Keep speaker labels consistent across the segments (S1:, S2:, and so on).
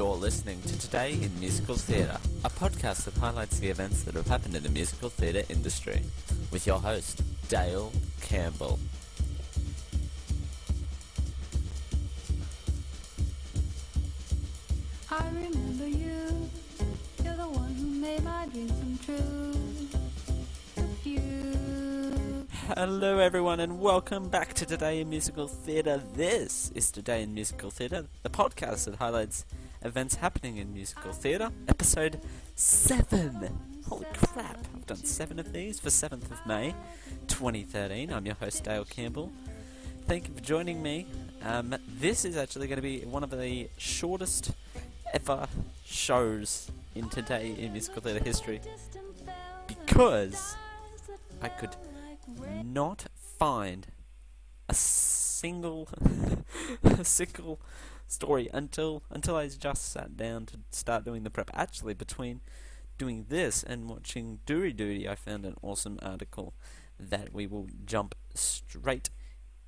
S1: You're listening to Today in Musical Theatre, a podcast that highlights the events that have happened in the musical theatre industry, with your host, Dale Campbell.
S2: I remember you. You're the one who made my dreams come true. You.
S1: Hello, everyone, and welcome back to Today in Musical Theatre. This is Today in Musical Theatre, the podcast that highlights events happening in musical theatre, episode 7. Holy crap, I've done 7 of these for 7th of May 2013. I'm your host, Dale Campbell. Thank you for joining me. Um, this is actually going to be one of the shortest ever shows in Today in Musical Theatre history because I could not find a single a single story until until I just sat down to start doing the prep. Actually, between doing this and watching Doory Duty, I found an awesome article that we will jump straight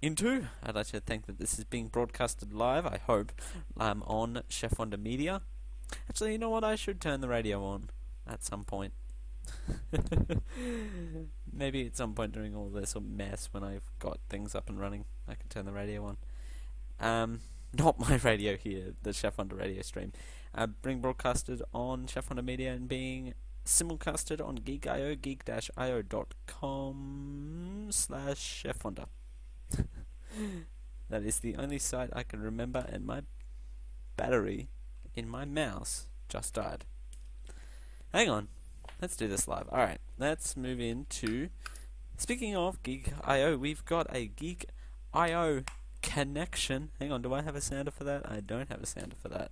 S1: into. I'd like to think that this is being broadcasted live. I hope um, on Chef Wonder Media. Actually, you know what? I should turn the radio on at some point. Maybe at some point during all this mess, when I've got things up and running, I can turn the radio on. Um, not my radio here, the Chef Wonder radio stream. Uh, being broadcasted on Chef Wonder Media and being simulcasted on Geek.io, geek-io.com slash Chef that is the only site I can remember, and my battery in my mouse just died. Hang on, let's do this live. Alright, let's move into. Speaking of Geek.io, we've got a Geek.io connection. Hang on, do I have a sounder for that? I don't have a sounder for that.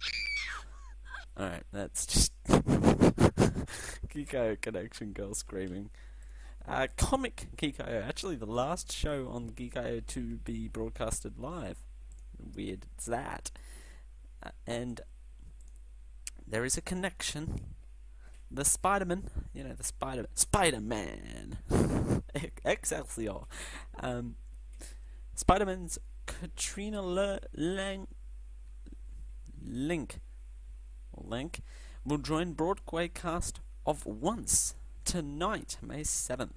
S1: Alright, that's just. Geek.io connection girl screaming. Uh, Comic Geek.io, actually the last show on Geek.io to be broadcasted live. Weird, it's that. Uh, and there is a connection. The Spider-Man, you know, the Spider Spider-Man, Excelsior. Um, Spider-Man's Katrina Le- Lang Link Link will join Broadway cast of Once tonight, May 7th.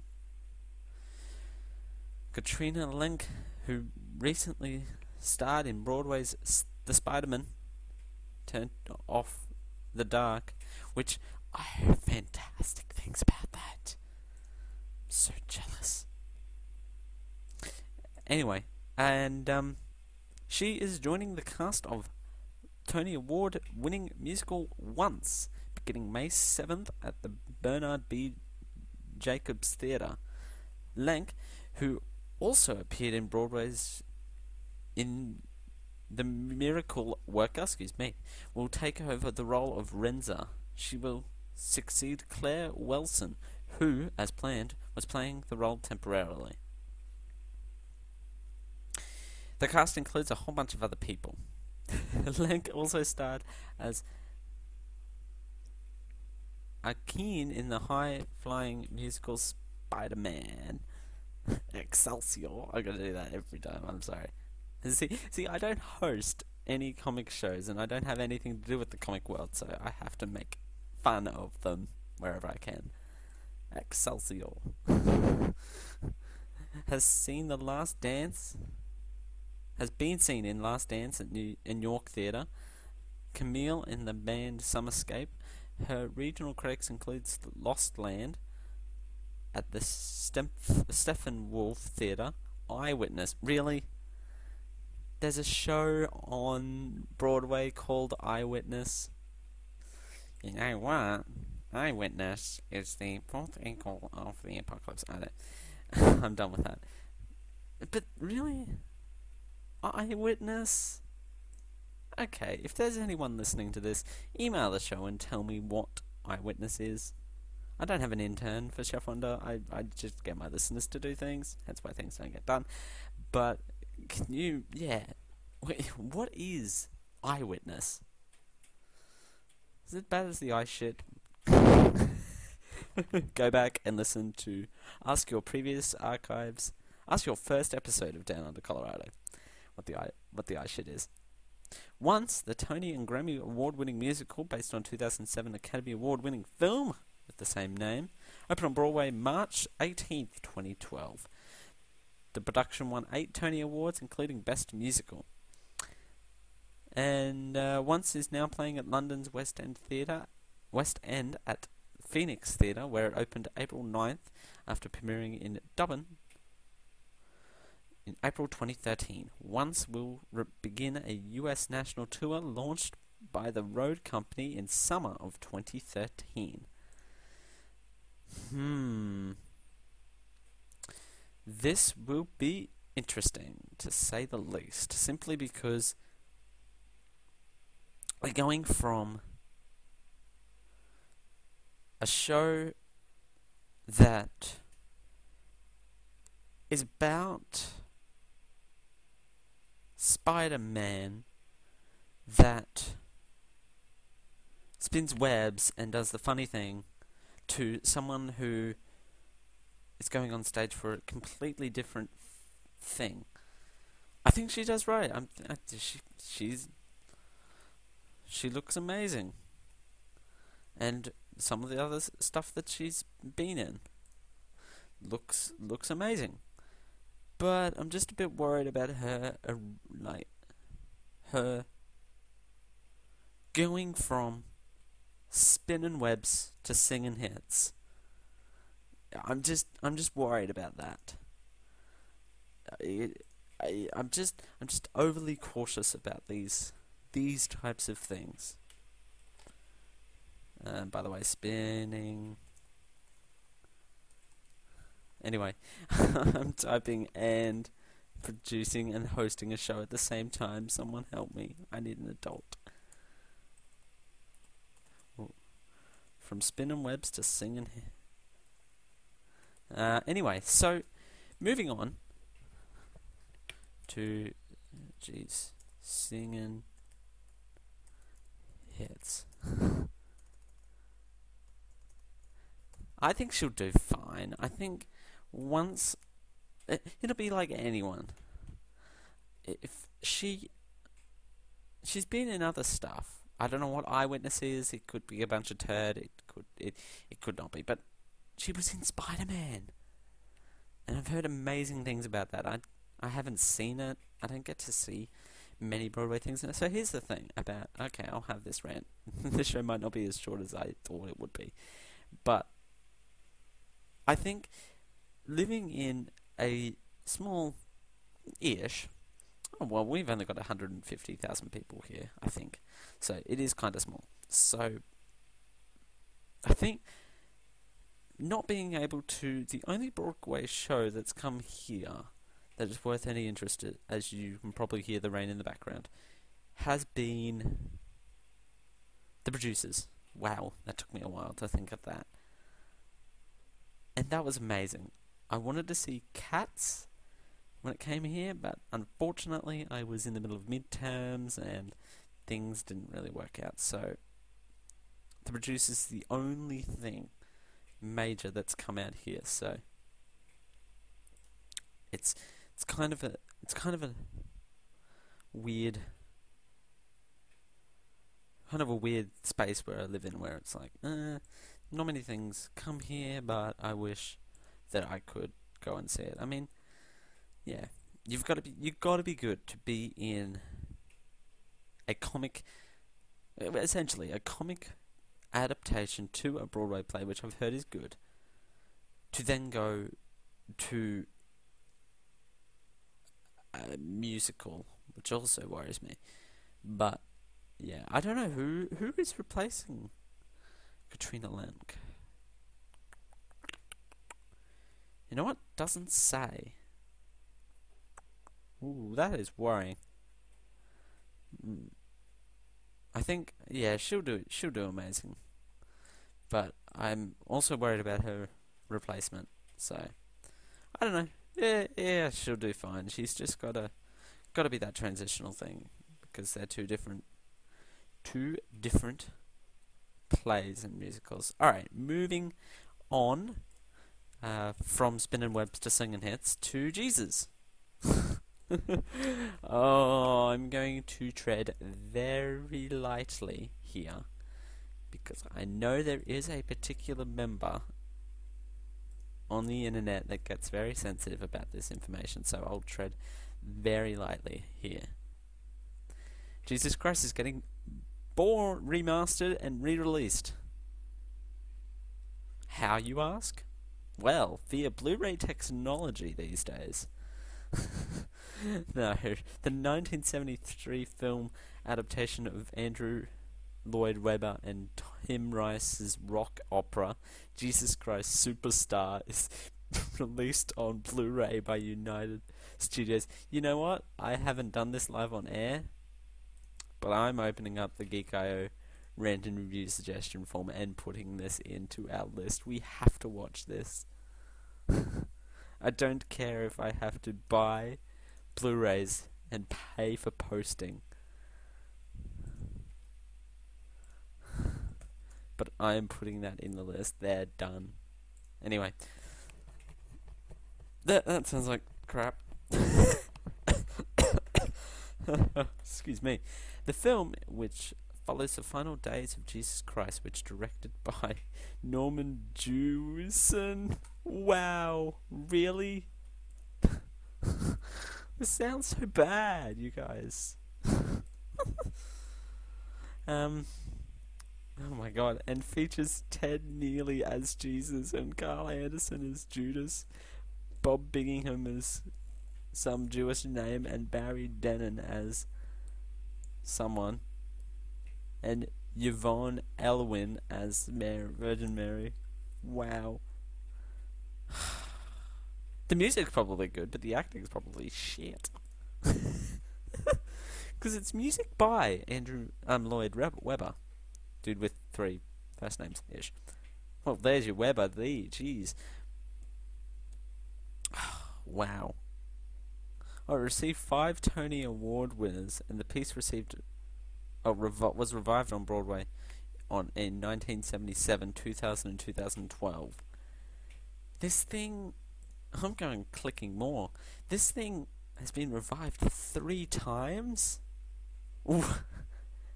S1: Katrina Lenk, who recently starred in Broadway's S- The Spider-Man, turned off the dark, which I heard fantastic things about that. I'm so jealous. Anyway, and um, she is joining the cast of Tony Award winning musical Once, beginning May 7th at the Bernard B. Jacobs Theatre. Lank, who also appeared in Broadway's in The Miracle Worker, excuse me, will take over the role of Renza. She will succeed Claire Wilson, who, as planned, was playing the role temporarily. The cast includes a whole bunch of other people. Link also starred as Akeen in the high flying musical Spider Man. Excelsior. I'm gonna do that every time, I'm sorry. See see I don't host any comic shows and I don't have anything to do with the comic world, so I have to make fun of them wherever I can. Excelsior. Has seen the last dance has been seen in Last Dance at New in York Theatre. Camille in the band Summerscape. Her regional credits includes Lost Land at the Steppenwolf Theatre. Eyewitness. Really? There's a show on Broadway called Eyewitness. You know what? Eyewitness is the fourth equal of the apocalypse. I'm done with that. But really? Eyewitness? Okay, if there's anyone listening to this, email the show and tell me what Eyewitness is. I don't have an intern for Chef Wonder. I, I just get my listeners to do things. That's why things don't get done. But can you, yeah, wait, what is Eyewitness? Is it bad as the eye shit? Go back and listen to ask your previous archives. Ask your first episode of Down Under Colorado what the eye what the eye shit is. Once, the Tony and Grammy award winning musical based on 2007 Academy Award winning film with the same name, opened on Broadway March 18th, 2012. The production won eight Tony Awards, including Best Musical. And uh, Once is now playing at London's West End Theatre, West End at Phoenix Theatre, where it opened April 9th after premiering in Dublin in April 2013. Once will re- begin a US national tour launched by the road company in summer of 2013. Hmm. This will be interesting, to say the least, simply because we're going from a show that is about Spider Man that spins webs and does the funny thing to someone who is going on stage for a completely different thing. I think she does right. I'm I, she she's she looks amazing. And some of the other stuff that she's been in looks looks amazing. But I'm just a bit worried about her uh, like her going from spinning webs to singing hits. I'm just I'm just worried about that. I, I'm just I'm just overly cautious about these these types of things. Uh, by the way, spinning. Anyway, I'm typing and producing and hosting a show at the same time. Someone help me. I need an adult. From spinning webs to singing. Uh, anyway, so moving on to, jeez, singing hits. I think she'll do fine. I think once it, it'll be like anyone. If she she's been in other stuff. I don't know what Eyewitness is. It could be a bunch of turd. It could it it could not be. But she was in Spider Man, and I've heard amazing things about that. I I haven't seen it. I don't get to see many Broadway things. So here's the thing about okay, I'll have this rant. the show might not be as short as I thought it would be, but I think living in a small ish. Oh, well, we've only got 150,000 people here, I think. So it is kind of small. So I think not being able to. The only Broadway show that's come here that is worth any interest, as you can probably hear the rain in the background, has been The Producers. Wow, that took me a while to think of that. And that was amazing. I wanted to see Cats when it came here, but unfortunately, I was in the middle of midterms and things didn't really work out. So, The Producers the only thing major that's come out here. So, it's it's kind of a it's kind of a weird kind of a weird space where I live in where it's like, uh, not many things come here, but I wish that I could go and see it. I mean, yeah, you've got to be you've got to be good to be in a comic, uh, essentially a comic adaptation to a Broadway play, which I've heard is good. To then go to a musical, which also worries me. But yeah, I don't know who who is replacing Katrina Lenk. You know what? Doesn't say. Ooh, that is worrying. I think yeah, she'll do she'll do amazing. But I'm also worried about her replacement. So I don't know. Yeah, yeah, she'll do fine. She's just gotta gotta be that transitional thing because they're two different two different plays and musicals. Alright, moving on uh, from spinning webs to singing hits to Jesus. oh, I'm going to tread very lightly here because I know there is a particular member on the internet that gets very sensitive about this information, so I'll tread very lightly here. Jesus Christ is getting born, remastered, and re released. How, you ask? Well, via Blu ray technology these days. no, the 1973 film adaptation of Andrew Lloyd Webber and Tim Rice's rock opera, Jesus Christ Superstar, is released on Blu ray by United Studios. You know what? I haven't done this live on air, but I'm opening up the Geek.io rant and review suggestion form and putting this into our list. We have to watch this. I don't care if I have to buy Blu-rays and pay for posting. But I am putting that in the list. They're done. Anyway, that that sounds like crap. Excuse me. The film, which follows the final days of Jesus Christ, which directed by Norman Jewison. Wow, really? this sounds so bad, you guys. um. Oh my god, and features Ted Neeley as Jesus and Carl Anderson as Judas, Bob Bingham as some Jewish name, and Barry Dennen as someone, and Yvonne Elliman as Mary, Virgin Mary. Wow. the music's probably good, but the acting's probably shit. Because it's music by Andrew um, Lloyd Webber, dude with three first names ish. Well, there's your Webber. The jeez. wow. It received five Tony Award winners, and the piece received oh, was revived on Broadway on in 1977, 2000, and 2012. This thing, I'm going clicking more. This thing has been revived three times.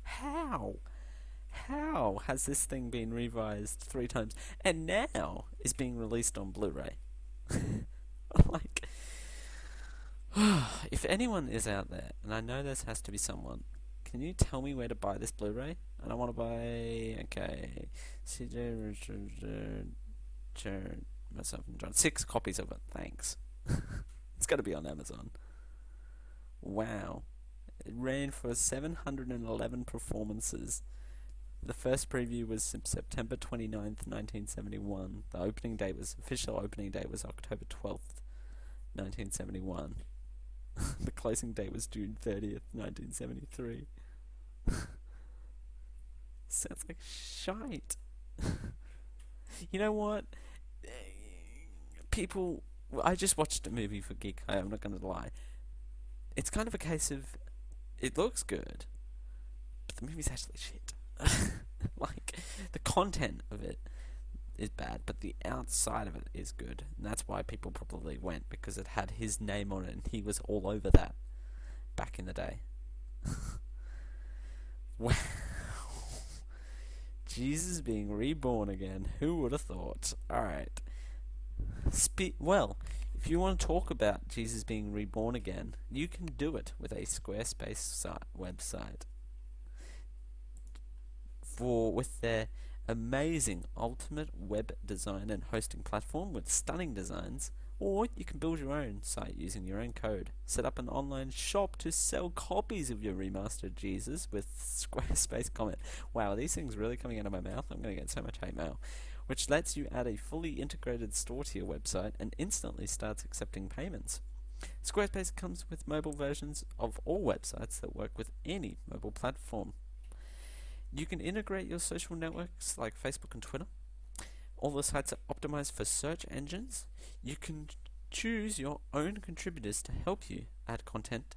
S1: How? How has this thing been revised three times and now is being released on Blu-ray? like, if anyone is out there, and I know this has to be someone, can you tell me where to buy this Blu-ray? And I want to buy. Okay, CJ Richard, Jared, myself and John. Six copies of it. Thanks. it's got to be on Amazon. Wow, it ran for 711 performances. The first preview was September 29th, 1971. The opening date was official opening date was October 12th, 1971. the closing date was June 30th, 1973. Sounds like shite. you know what? People. I just watched a movie for Geek. I'm not going to lie. It's kind of a case of. It looks good, but the movie's actually shit. like, the content of it is bad, but the outside of it is good. And that's why people probably went, because it had his name on it and he was all over that back in the day. Wow. Jesus being reborn again. Who would have thought? Alright. Spe- well, if you want to talk about Jesus being reborn again, you can do it with a Squarespace site, website. For with their amazing ultimate web design and hosting platform with stunning designs, or you can build your own site using your own code. Set up an online shop to sell copies of your remastered Jesus with Squarespace comment. Wow, these things really coming out of my mouth. I'm going to get so much hate mail. Which lets you add a fully integrated store to your website and instantly starts accepting payments. Squarespace comes with mobile versions of all websites that work with any mobile platform. You can integrate your social networks like Facebook and Twitter. All the sites are optimized for search engines. You can choose your own contributors to help you add content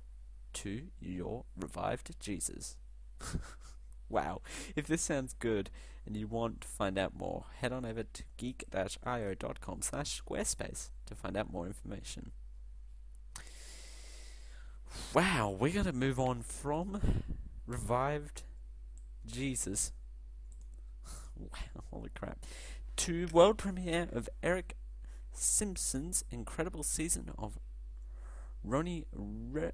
S1: to your revived Jesus. wow. If this sounds good and you want to find out more, head on over to geek-io.com slash squarespace to find out more information. Wow, we're going to move on from revived Jesus. Wow, holy crap. To world premiere of Eric Simpson's incredible season of Ronnie Re-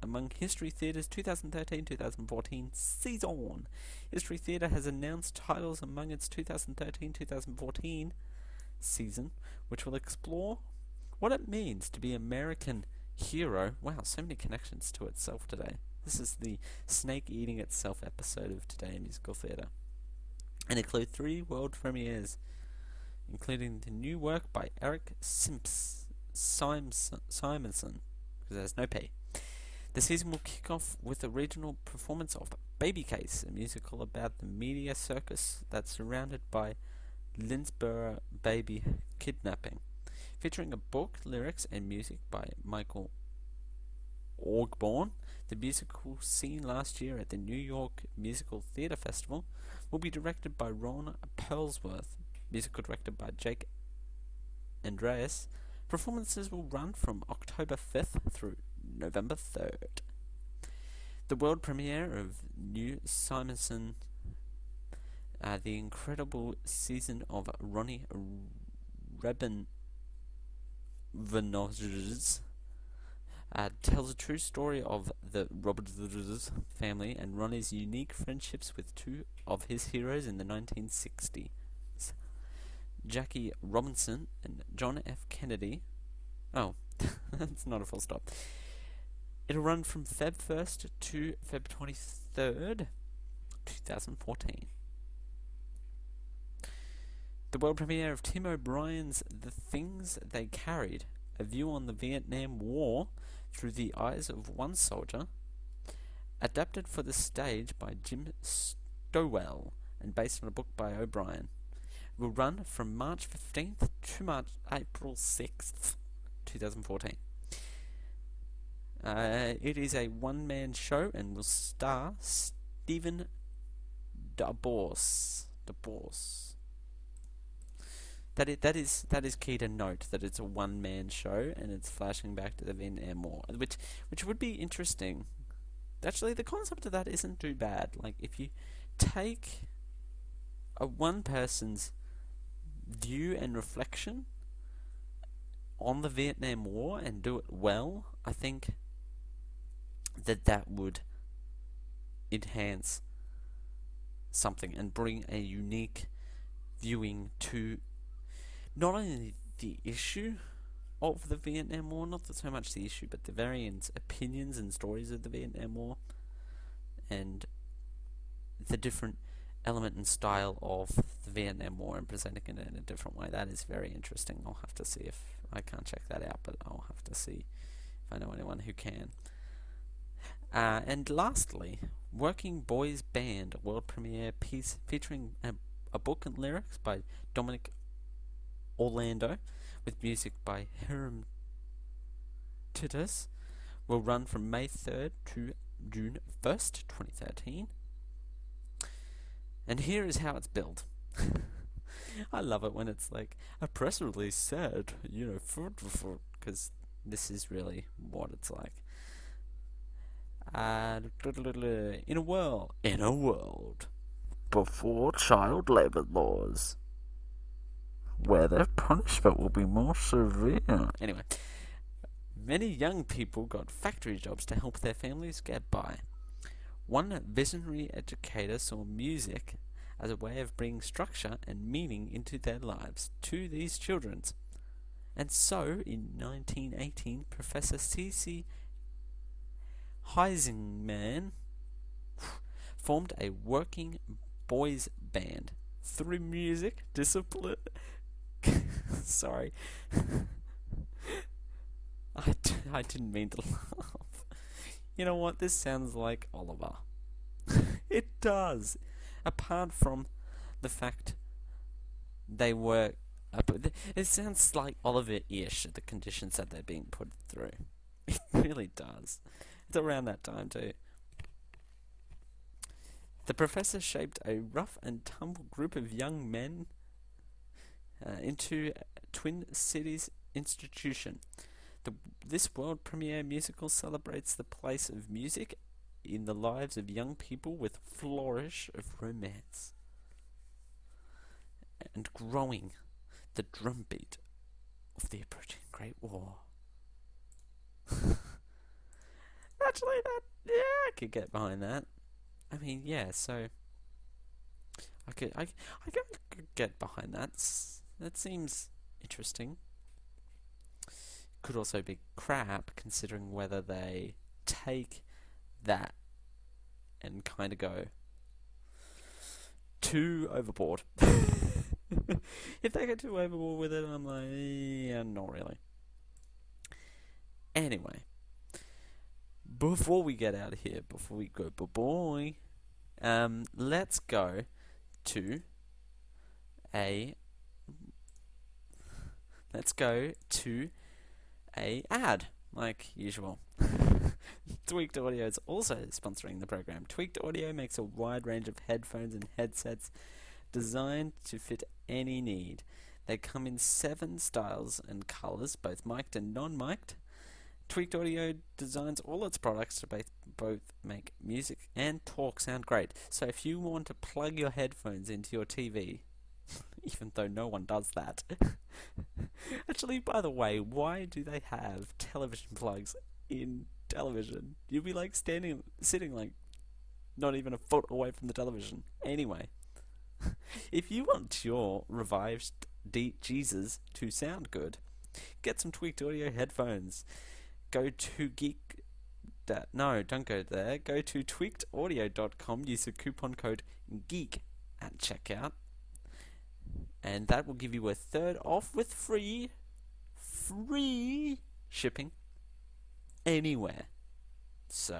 S1: among History Theatre's 2013-2014 season. History Theatre has announced titles among its 2013-2014 season, which will explore what it means to be American hero. Wow, so many connections to itself today. This is the snake eating itself episode of Today in Musical Theatre. And include three world premieres, including the new work by Eric Simps, Simonson, Simonson, because there's no P. The season will kick off with a regional performance of Baby Case, a musical about the media circus that's surrounded by Lindbergh baby kidnapping, featuring a book, lyrics, and music by Michael Ogborn. The musical seen last year at the New York Musical Theatre Festival will be directed by Ron Perlsworth, musical directed by Jake Andreas. Performances will run from October 5th through November 3rd. The world premiere of New Simonson, uh, the incredible season of Ronnie Rebin Rabin uh, tells a true story of the Roberts family and Ronnie's unique friendships with two of his heroes in the 1960s. Jackie Robinson and John F. Kennedy. Oh, that's not a full stop. It'll run from Feb 1st to Feb 23rd, 2014. The world premiere of Tim O'Brien's The Things They Carried, a view on the Vietnam War through the eyes of one soldier, adapted for the stage by Jim Stowell and based on a book by O'Brien, will run from March 15th to March April 6th, 2014. Uh, it is a one-man show and will star Stephen DeBourse. DeBourse. That is, that is that is key to note that it's a one man show and it's flashing back to the Vietnam War, which which would be interesting. Actually, the concept of that isn't too bad. Like if you take a one person's view and reflection on the Vietnam War and do it well, I think that that would enhance something and bring a unique viewing to not only the issue of the Vietnam War, not so much the issue, but the various opinions and stories of the Vietnam War, and the different element and style of the Vietnam War and presenting it in a different way. That is very interesting. I'll have to see if I can't check that out, but I'll have to see if I know anyone who can. Uh, and lastly, Working Boys Band world premiere piece featuring a, a book and lyrics by Dominic Orlando, with music by Hiram Titus, will run from May 3rd to June 1st, 2013. And here is how it's built. I love it when it's like a press release said, you know, because this is really what it's like. Uh, in a world, in a world before child labor laws where their punishment will be more severe. Anyway, many young people got factory jobs to help their families get by. One visionary educator saw music as a way of bringing structure and meaning into their lives to these children. And so, in 1918, Professor C.C. Heintzeman formed a working boys band through music, discipline, Sorry. I d- I didn't mean to laugh. You know what? This sounds like Oliver. it does. Apart from the fact they were. It sounds like Oliver-ish, the conditions that they're being put through. It really does. It's around that time, too. The professor shaped a rough and tumble group of young men uh, into Twin Cities institution. The, this world premiere musical celebrates the place of music in the lives of young people with flourish of romance and growing the drumbeat of the approaching Great War. Actually, that yeah, I could get behind that. I mean, yeah. So I could, I, I could, get behind that. That seems interesting. Could also be crap, considering whether they take that and kind of go too overboard. if they get too overboard with it, I'm like, yeah, not really. Anyway, before we get out of here, before we go bye, um, let's go to a. Let's go to a ad, like usual. Tweaked Audio is also sponsoring the program. Tweaked Audio makes a wide range of headphones and headsets designed to fit any need. They come in seven styles and colors, both mic'd and non-mic'd. Tweaked Audio designs all its products to both make music and talk sound great. So if you want to plug your headphones into your TV, even though no one does that. Actually, by the way, why do they have television plugs in television? You'd be like standing, sitting like not even a foot away from the television. Anyway, if you want your revived D- Jesus to sound good, get some tweaked audio headphones. Go to geek. Da- no, don't go there. Go to tweakedaudio.com. Use the coupon code GEEK at checkout, and that will give you a third off with free, free shipping anywhere. So,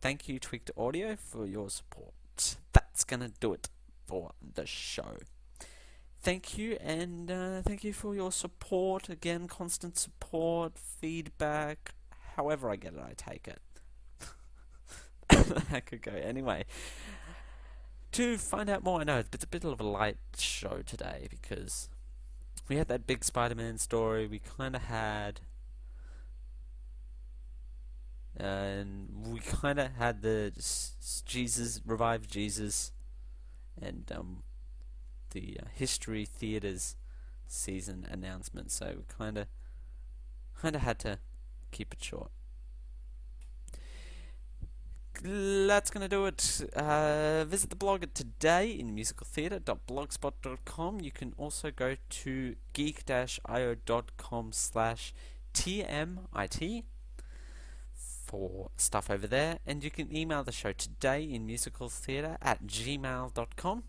S1: thank you, Tweaked Audio, for your support. That's gonna do it for the show. Thank you, and uh, thank you for your support. Again, constant support, feedback. However I get it, I take it. that could go anyway. To find out more, I know it's a bit of a light show today because we had that big Spider-Man story. We kind of had, and we kind of had the Jesus revive Jesus, and um, the uh, History Theaters season announcement. So we kind of, kind of had to keep it short. That's going to do it. Uh, visit the blog at today in musicaltheatre.blogspot.com. You can also go to geek-io.com slash tmit for stuff over there. And you can email the show today in musicaltheatre at gmail.com.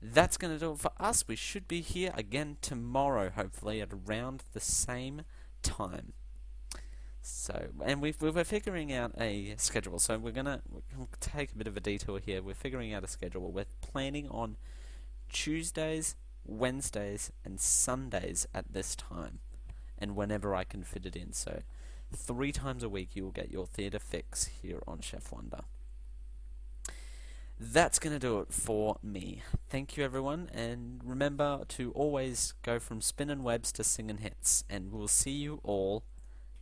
S1: That's going to do it for us. We should be here again tomorrow, hopefully, at around the same time. So, and we we're figuring out a schedule. So we're gonna, take a bit of a detour here. We're figuring out a schedule. We're planning on Tuesdays, Wednesdays, and Sundays at this time, and whenever I can fit it in. So, three times a week you will get your theatre fix here on Chef Wonder. That's going to do it for me. Thank you, everyone, and remember to always go from spinning webs to singing hits, and we'll see you all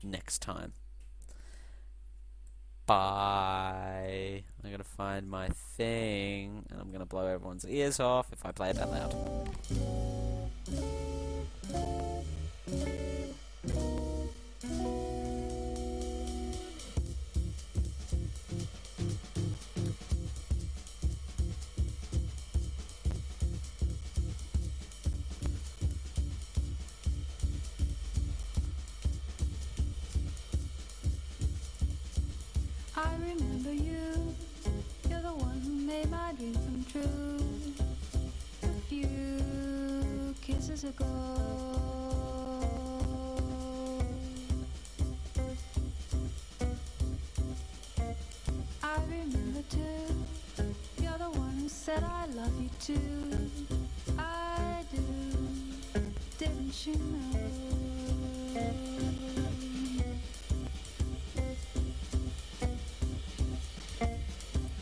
S1: next time. Bye. I'm gonna find my thing, and I'm gonna blow everyone's ears off if I play it that loud.
S2: Said I love you too. I do. Didn't you know?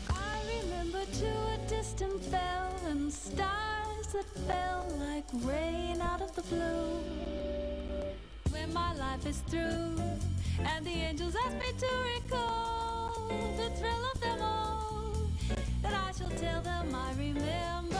S2: I remember to a distant bell and stars that fell like rain out of the blue. When my life is through. And the angels ask me to recall I shall tell them I remember.